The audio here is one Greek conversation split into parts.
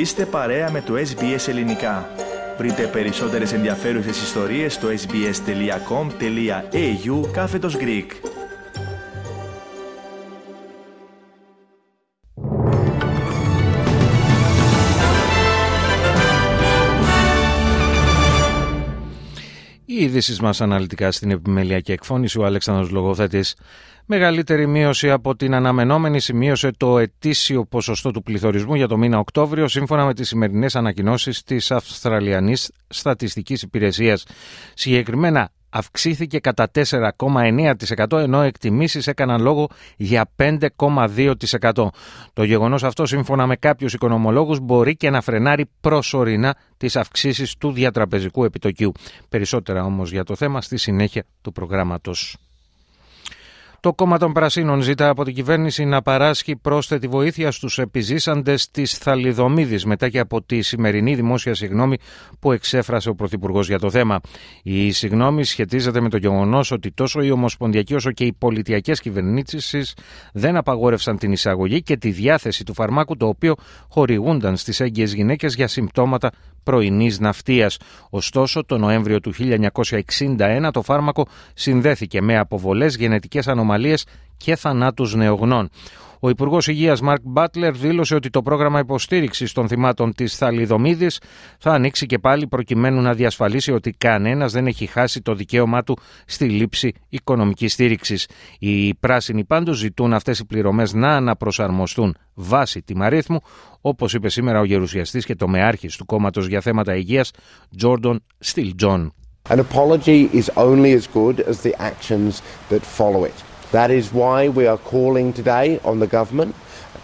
Είστε παρέα με το SBS Ελληνικά. Βρείτε περισσότερες ενδιαφέρουσες ιστορίες στο sbs.com.au κάθετος Greek. Οι ειδήσεις μας αναλυτικά στην επιμέλεια και εκφώνηση ο Αλέξανδρος Λογοθέτης Μεγαλύτερη μείωση από την αναμενόμενη σημείωσε το ετήσιο ποσοστό του πληθωρισμού για το μήνα Οκτώβριο, σύμφωνα με τις σημερινές ανακοινώσεις της Αυστραλιανής Στατιστικής Υπηρεσίας. Συγκεκριμένα, αυξήθηκε κατά 4,9% ενώ εκτιμήσεις έκαναν λόγο για 5,2%. Το γεγονός αυτό σύμφωνα με κάποιους οικονομολόγους μπορεί και να φρενάρει προσωρινά τις αυξήσεις του διατραπεζικού επιτοκίου. Περισσότερα όμως για το θέμα στη συνέχεια του προγράμματος. Το κόμμα των Πρασίνων ζητά από την κυβέρνηση να παράσχει πρόσθετη βοήθεια στους επιζήσαντες της Θαλιδομίδης μετά και από τη σημερινή δημόσια συγνώμη που εξέφρασε ο Πρωθυπουργός για το θέμα. Η συγνώμη σχετίζεται με το γεγονός ότι τόσο οι ομοσπονδιακοί όσο και οι πολιτιακές κυβερνήσεις δεν απαγόρευσαν την εισαγωγή και τη διάθεση του φαρμάκου το οποίο χορηγούνταν στις έγκυες γυναίκες για συμπτώματα πρωινής ναυτίας. Ωστόσο, το Νοέμβριο του 1961 το φάρμακο συνδέθηκε με αποβολές, γενετικές ανομαλίες και θανάτους νεογνών. Ο Υπουργός Υγείας Μαρκ Μπάτλερ δήλωσε ότι το πρόγραμμα υποστήριξης των θυμάτων της Θαλιδομίδης θα ανοίξει και πάλι προκειμένου να διασφαλίσει ότι κανένας δεν έχει χάσει το δικαίωμά του στη λήψη οικονομικής στήριξης. Οι πράσινοι πάντως ζητούν αυτές οι πληρωμές να αναπροσαρμοστούν βάσει τιμαρίθμου, όπως είπε σήμερα ο γερουσιαστής και τομεάρχης του κόμματος για θέματα υγείας, Τζόρντον Στιλ Τζον. An apology is only as good as the actions that follow it. That is why we are calling today on the government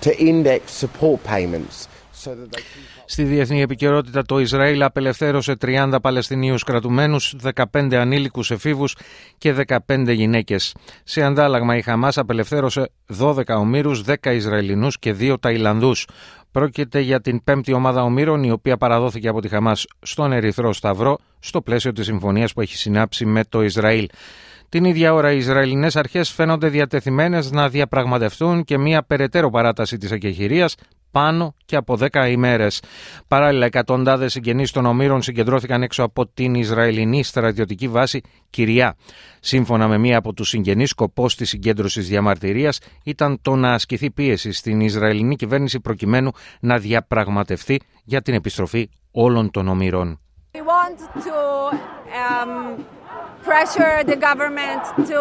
to index support payments so that they Στη διεθνή επικαιρότητα το Ισραήλ απελευθέρωσε 30 Παλαιστινίους κρατουμένους, 15 ανήλικους εφήβους και 15 γυναίκες. Σε αντάλλαγμα η Χαμάς απελευθέρωσε 12 ομήρους, 10 Ισραηλινούς και 2 Ταϊλανδούς. Πρόκειται για την πέμπτη ομάδα ομήρων η οποία παραδόθηκε από τη Χαμάς στον Ερυθρό Σταυρό στο πλαίσιο της συμφωνίας που έχει συνάψει με το Ισραήλ. Την ίδια ώρα οι Ισραηλινές αρχές φαίνονται διατεθειμένες να διαπραγματευτούν και μια περαιτέρω παράταση της εκεχηρίας πάνω και από 10 ημέρες. Παράλληλα, εκατοντάδες συγγενείς των ομήρων συγκεντρώθηκαν έξω από την Ισραηλινή στρατιωτική βάση Κυριά. Σύμφωνα με μία από τους συγγενείς, σκοπός της συγκέντρωσης διαμαρτυρίας ήταν το να ασκηθεί πίεση στην Ισραηλινή κυβέρνηση προκειμένου να διαπραγματευτεί για την επιστροφή όλων των ομήρων. Pressure the government to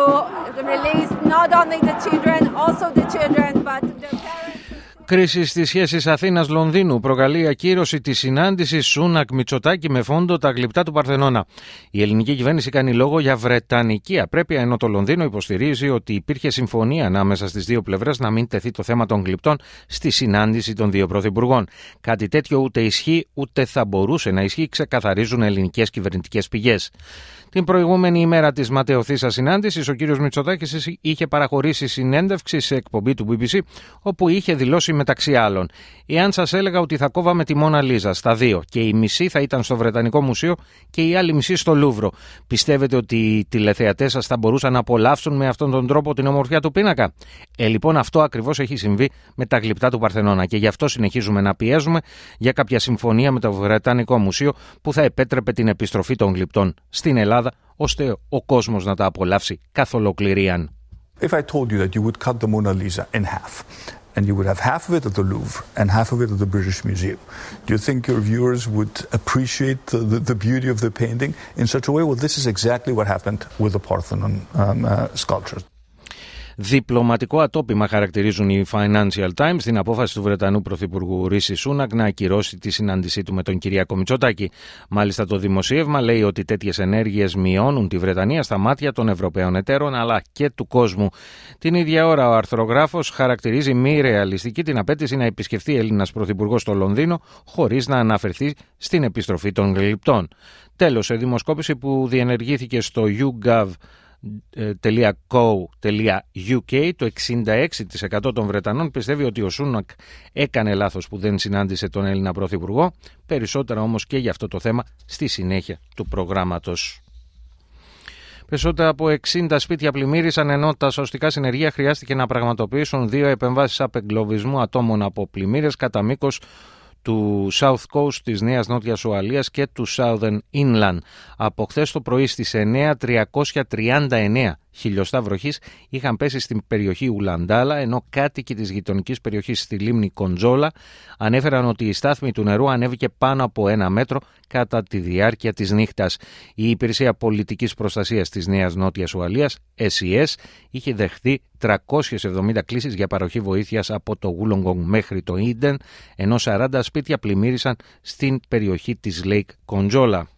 release not only the children, also the children, but the parents. Κρίση στις σχέσεις Αθήνα-Λονδίνου προκαλεί ακύρωση της συνάντησης Σούνακ Μητσοτάκη με φόντο τα γλυπτά του Παρθενώνα. Η ελληνική κυβέρνηση κάνει λόγο για βρετανική απρέπεια, ενώ το Λονδίνο υποστηρίζει ότι υπήρχε συμφωνία ανάμεσα στις δύο πλευρές να μην τεθεί το θέμα των γλυπτών στη συνάντηση των δύο πρωθυπουργών. Κάτι τέτοιο ούτε ισχύει ούτε θα μπορούσε να ισχύει, ξεκαθαρίζουν ελληνικές κυβερνητικές πηγές. Την προηγούμενη ημέρα της ματαιωθήσας συνάντησης, ο κ. Μητσοτάκης είχε παραχωρήσει συνέντευξη σε εκπομπή του BBC, όπου είχε δηλώσει μεταξύ άλλων: Εάν σας έλεγα ότι θα κόβαμε τη Μόνα Λίζα στα δύο και η μισή θα ήταν στο Βρετανικό Μουσείο και η άλλη μισή στο Λούβρο, πιστεύετε ότι οι τηλεθεατές σας θα μπορούσαν να απολαύσουν με αυτόν τον τρόπο την ομορφιά του πίνακα; Ε, λοιπόν, αυτό ακριβώς έχει συμβεί με τα γλυπτά του Παρθενώνα και γι' αυτό συνεχίζουμε να πιέζουμε για κάποια συμφωνία με το Βρετανικό Μουσείο που θα επέτρεπε την επιστροφή των γλυπτών στην Ελλάδα ώστε ο κόσμος να τα απολαύσει καθ' ολοκληρίαν. If I told you that you would cut the Mona Lisa in half and you would have half of it at the Louvre and half of it at the British Museum, do you think your viewers would appreciate the, the, the beauty of the painting in such a way? Well, this is exactly what happened with the Parthenon um, uh, sculptures. Διπλωματικό ατόπιμα χαρακτηρίζουν οι Financial Times την απόφαση του Βρετανού Πρωθυπουργού Ρίση Σούνακ να ακυρώσει τη συνάντησή του με τον Κυριακό Μητσοτάκη. Μάλιστα, το δημοσίευμα λέει ότι τέτοιες ενέργειες μειώνουν τη Βρετανία στα μάτια των Ευρωπαίων εταίρων αλλά και του κόσμου. Την ίδια ώρα, ο αρθρογράφος χαρακτηρίζει μη ρεαλιστική την απέτηση να επισκεφθεί Έλληνας Πρωθυπουργός στο Λονδίνο χωρίς να αναφερθεί στην επιστροφή των γλυπτών. Τέλος, σε δημοσκόπηση που διενεργήθηκε στο YouGov .co.uk το 66% των Βρετανών πιστεύει ότι ο Σούνακ έκανε λάθος που δεν συνάντησε τον Έλληνα Πρωθυπουργό περισσότερα όμως και για αυτό το θέμα στη συνέχεια του προγράμματος. Περισσότερα από 60 σπίτια πλημμύρισαν ενώ τα σωστικά συνεργεία χρειάστηκε να πραγματοποιήσουν δύο επεμβάσεις απεγκλωβισμού ατόμων από πλημμύρες κατά μήκος του South Coast της Νέας Νότιας Ουαλίας και του Southern Inland. Από χθες το πρωί στις 9, 339 χιλιοστά βροχή είχαν πέσει στην περιοχή Ουλαντάλα, ενώ κάτοικοι της γειτονικής περιοχής στη λίμνη Κοντζόλα ανέφεραν ότι η στάθμη του νερού ανέβηκε πάνω από ένα μέτρο κατά τη διάρκεια της νύχτας. Η Υπηρεσία Πολιτικής Προστασίας της Νέας Νότιας Ουαλίας, SES, είχε δεχθεί 370 κλήσεις για παροχή βοήθειας από το Γουλονγκόγκ μέχρι το Ίντεν, ενώ 40 σπίτια πλημμύρισαν στην περιοχή της Lake Κοντζόλα.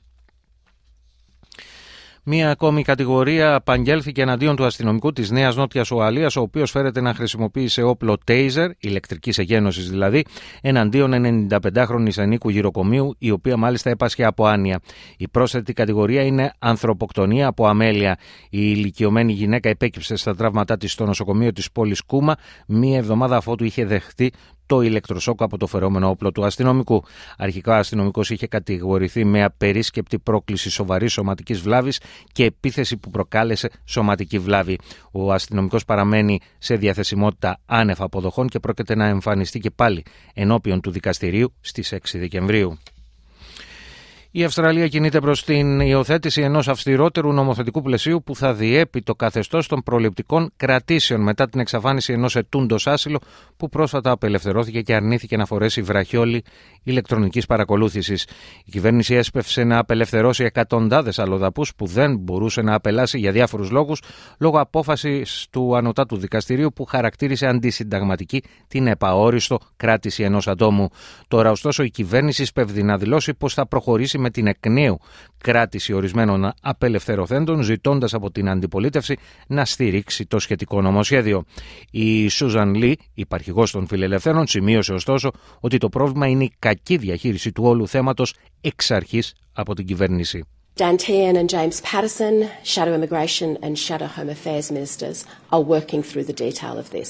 Μία ακόμη κατηγορία απαγγέλθηκε εναντίον του αστυνομικού της Νέας Νότιας Ουαλίας, ο οποίος φέρεται να χρησιμοποίησε όπλο τέιζερ, ηλεκτρικής εγένωσης δηλαδή, εναντίον 95χρονη ενίκου γυροκομείου, η οποία μάλιστα έπασχε από άνοια. Η πρόσθετη κατηγορία είναι ανθρωποκτονία από αμέλεια. Η ηλικιωμένη γυναίκα επέκυψε στα τραύματά της στο νοσοκομείο της πόλης Κούμα, μία εβδομάδα αφότου είχε δεχτεί το ηλεκτροσόκο από το φερόμενο όπλο του αστυνομικού. Αρχικά ο αστυνομικός είχε κατηγορηθεί με απερίσκεπτη πρόκληση σοβαρής σωματικής βλάβης και επίθεση που προκάλεσε σωματική βλάβη. Ο αστυνομικός παραμένει σε διαθεσιμότητα άνευ αποδοχών και πρόκειται να εμφανιστεί και πάλι ενώπιον του δικαστηρίου στις 6 Δεκεμβρίου. Η Αυστραλία κινείται προς την υιοθέτηση ενός αυστηρότερου νομοθετικού πλαισίου που θα διέπει το καθεστώς των προληπτικών κρατήσεων μετά την εξαφάνιση ενός ετούντος άσυλο που πρόσφατα απελευθερώθηκε και αρνήθηκε να φορέσει βραχιόλι ηλεκτρονικής παρακολούθησης. Η κυβέρνηση έσπευσε να απελευθερώσει εκατοντάδες αλλοδαπούς που δεν μπορούσε να απελάσει για διάφορους λόγους λόγω απόφασης του Ανωτάτου Δικαστηρίου που χαρακτήρισε αντισυνταγματική την επαόριστο κράτηση ενός ατόμου. Τώρα, ωστόσο, η κυβέρνηση σπέβδει να δηλώσει πως θα προχωρήσει με την εκ νέου κράτηση ορισμένων απελευθερωθέντων, ζητώντας από την αντιπολίτευση να στηρίξει το σχετικό νομοσχέδιο. Η Σούζαν Λί, υπαρχηγός των φιλελευθέρων, σημείωσε ωστόσο ότι το πρόβλημα είναι η κακή διαχείριση του όλου θέματος εξ αρχής από την κυβέρνηση. Dan Tehan and James Patterson, Shadow Immigration and Shadow Home Affairs Ministers, are working through the detail of this.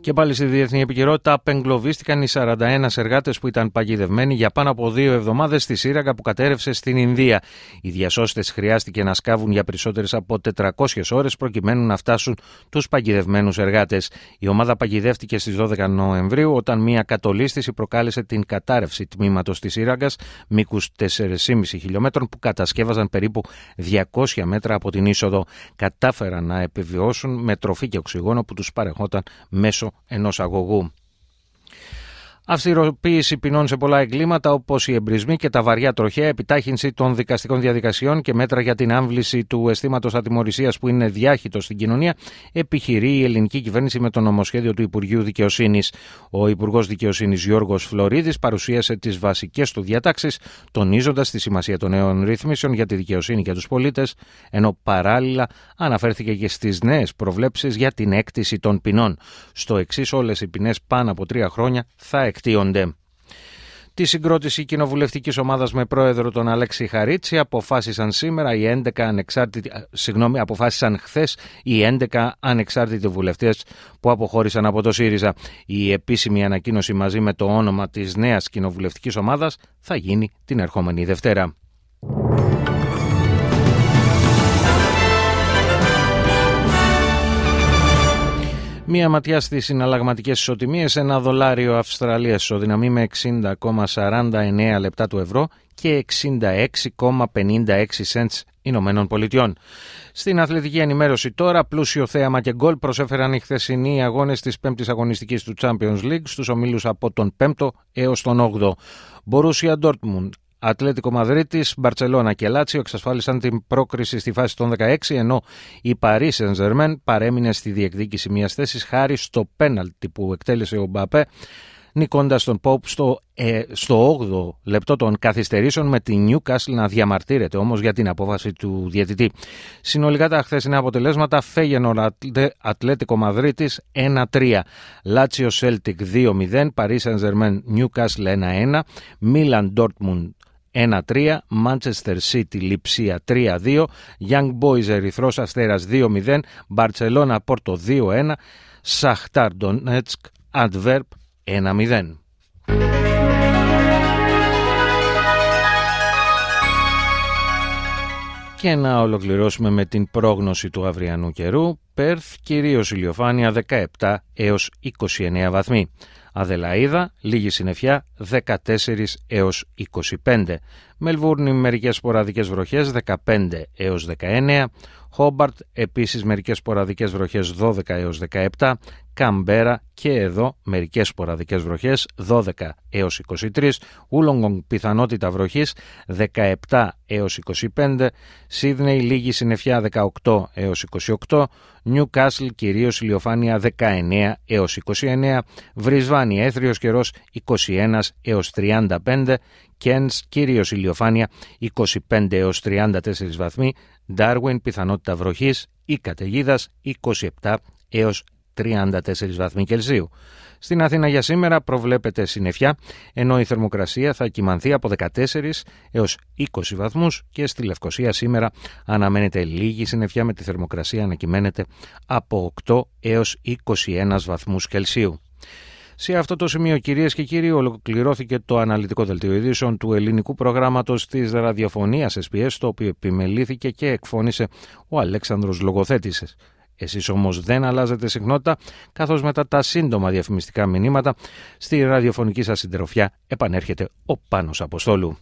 Και πάλι στη διεθνή επικαιρότητα απεγκλωβίστηκαν οι 41 εργάτες που ήταν παγιδευμένοι για πάνω από δύο εβδομάδες στη σύραγγα που κατέρευσε στην Ινδία. Οι διασώστες χρειάστηκε να σκάβουν για περισσότερες από 400 ώρες προκειμένου να φτάσουν τους παγιδευμένους εργάτες. Η ομάδα παγιδεύτηκε στις 12 Νοεμβρίου όταν μια κατολίσθηση προκάλεσε την κατάρρευση τμήματος της σύραγγας μήκους 4,5 χιλιόμετρων που κατασκεύαζαν περίπου 200 μέτρα από την είσοδο. Κατάφεραν να επιβιώσουν με τροφή και οξυγόνο που τους παρεχόταν μέσω ενός αγωγού. Αυστηροποίηση ποινών σε πολλά εγκλήματα όπως οι εμπρισμοί και τα βαριά τροχέα, επιτάχυνση των δικαστικών διαδικασιών και μέτρα για την άμβληση του αισθήματος ατιμορρησίας που είναι διάχυτο στην κοινωνία, επιχειρεί η ελληνική κυβέρνηση με το νομοσχέδιο του Υπουργείου Δικαιοσύνης. Ο Υπουργός Δικαιοσύνης Γιώργος Φλωρίδης παρουσίασε τις βασικές του διατάξεις, τονίζοντας τη σημασία των νέων ρυθμίσεων για τη δικαιοσύνη και τους πολίτες, ενώ παράλληλα αναφέρθηκε και στις νέες προβλέψεις για την έκτηση των ποινών. Στο εξής, όλες οι ποινές πάνω από τρία χρόνια θα εκτίονται. Τη συγκρότηση κοινοβουλευτικής ομάδας με πρόεδρο τον Αλέξη Χαρίτσι αποφάσισαν σήμερα οι 11 ανεξάρτητοι, συγγνώμη, αποφάσισαν χθες οι 11 ανεξάρτητοι βουλευτές που αποχώρησαν από το ΣΥΡΙΖΑ. Η επίσημη ανακοίνωση μαζί με το όνομα της νέας κοινοβουλευτικής ομάδας θα γίνει την ερχόμενη Δευτέρα. Μία ματιά στις συναλλαγματικές ισοτιμίες. Ένα δολάριο Αυστραλίας ισοδυναμεί με 60,49 λεπτά του ευρώ και 66,56 cents Ηνωμένων Πολιτειών. Στην αθλητική ενημέρωση τώρα, πλούσιο θέαμα και γκολ προσέφεραν οι χθεσινοί αγώνες της 5η αγωνιστικής του Champions League στους ομίλους από τον 5ο έως τον 8ο. Μπορούσια Dortmund Ατλέτικο Μαδρίτης, Μπαρσελόνα και Λάτσιο εξασφάλισαν την πρόκριση στη φάση των 16, ενώ η Paris Saint-Germain παρέμεινε στη διεκδίκηση μιας θέσης χάρη στο πέναλτι που εκτέλεσε ο Μπαπέ, νικώντας τον Πόπ στο, ε, στο 8ο λεπτό των καθυστερήσεων με τη Newcastle να διαμαρτύρεται όμως για την απόφαση του διαιτητή. Συνολικά τα χθεσινά αποτελέσματα Φέγενορ Ατλέτικο Μαδρίτης 1-3, Λάτσιο Celtic 2-0, Paris Saint-Germain Newcastle 1-1, Milan Dortmund 1-3, Manchester City Λιψία 3-2, Young Boys Ερυθρός Αστέρας 2-0, Barcelona Πόρτο 2-1, Σαχτάρ Donetsk Adverb 1-0. Και να ολοκληρώσουμε με την πρόγνωση του αυριανού καιρού. Πέρθ κυρίως ηλιοφάνεια 17 έως 29 βαθμοί. Αδελαίδα, λίγη συννεφιά 14 έως 25. Μελβούρνη μερικές σποραδικές βροχές 15 έως 19. Χόμπαρτ επίσης μερικές σποραδικές βροχές 12 έως 17. Καμπέρα και εδώ μερικές σποραδικές βροχές 12 έως 23. Γουλόνγκονγκ πιθανότητα βροχής 17 έως 25. Σίδνεϊ λίγη συννεφιά 18 έως 28. Νιούκαστλ κυρίως ηλιοφάνεια 19 έως 29. Βρισβάνη έθριος καιρός 21 έως 35. Κένς κυρίως ηλιοφάνεια 25 έως 34 βαθμοί. Ντάρουιν πιθανότητα βροχής ή καταιγίδας 27 έως 34 βαθμοί Κελσίου. Στην Αθήνα για σήμερα προβλέπεται συννεφιά, ενώ η θερμοκρασία θα κοιμανθεί από 14 έως 20 βαθμούς και στη Λευκοσία σήμερα αναμένεται λίγη συννεφιά με τη θερμοκρασία να κυμαίνεται από 8 έως 21 βαθμούς Κελσίου. Σε αυτό το σημείο, κυρίες και κύριοι, ολοκληρώθηκε το αναλυτικό δελτίο ειδήσεων του ελληνικού προγράμματος της ραδιοφωνίας SPS, το οποίο επιμελήθηκε και εκφώνησε ο Αλέξανδρος Λογοθέτησε. Εσείς όμως δεν αλλάζετε συχνότητα, καθώς μετά τα σύντομα διαφημιστικά μηνύματα στη ραδιοφωνική σας συντροφιά επανέρχεται ο Πάνος Αποστόλου.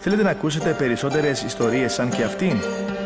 Θέλετε να ακούσετε περισσότερες ιστορίες σαν και αυτήν;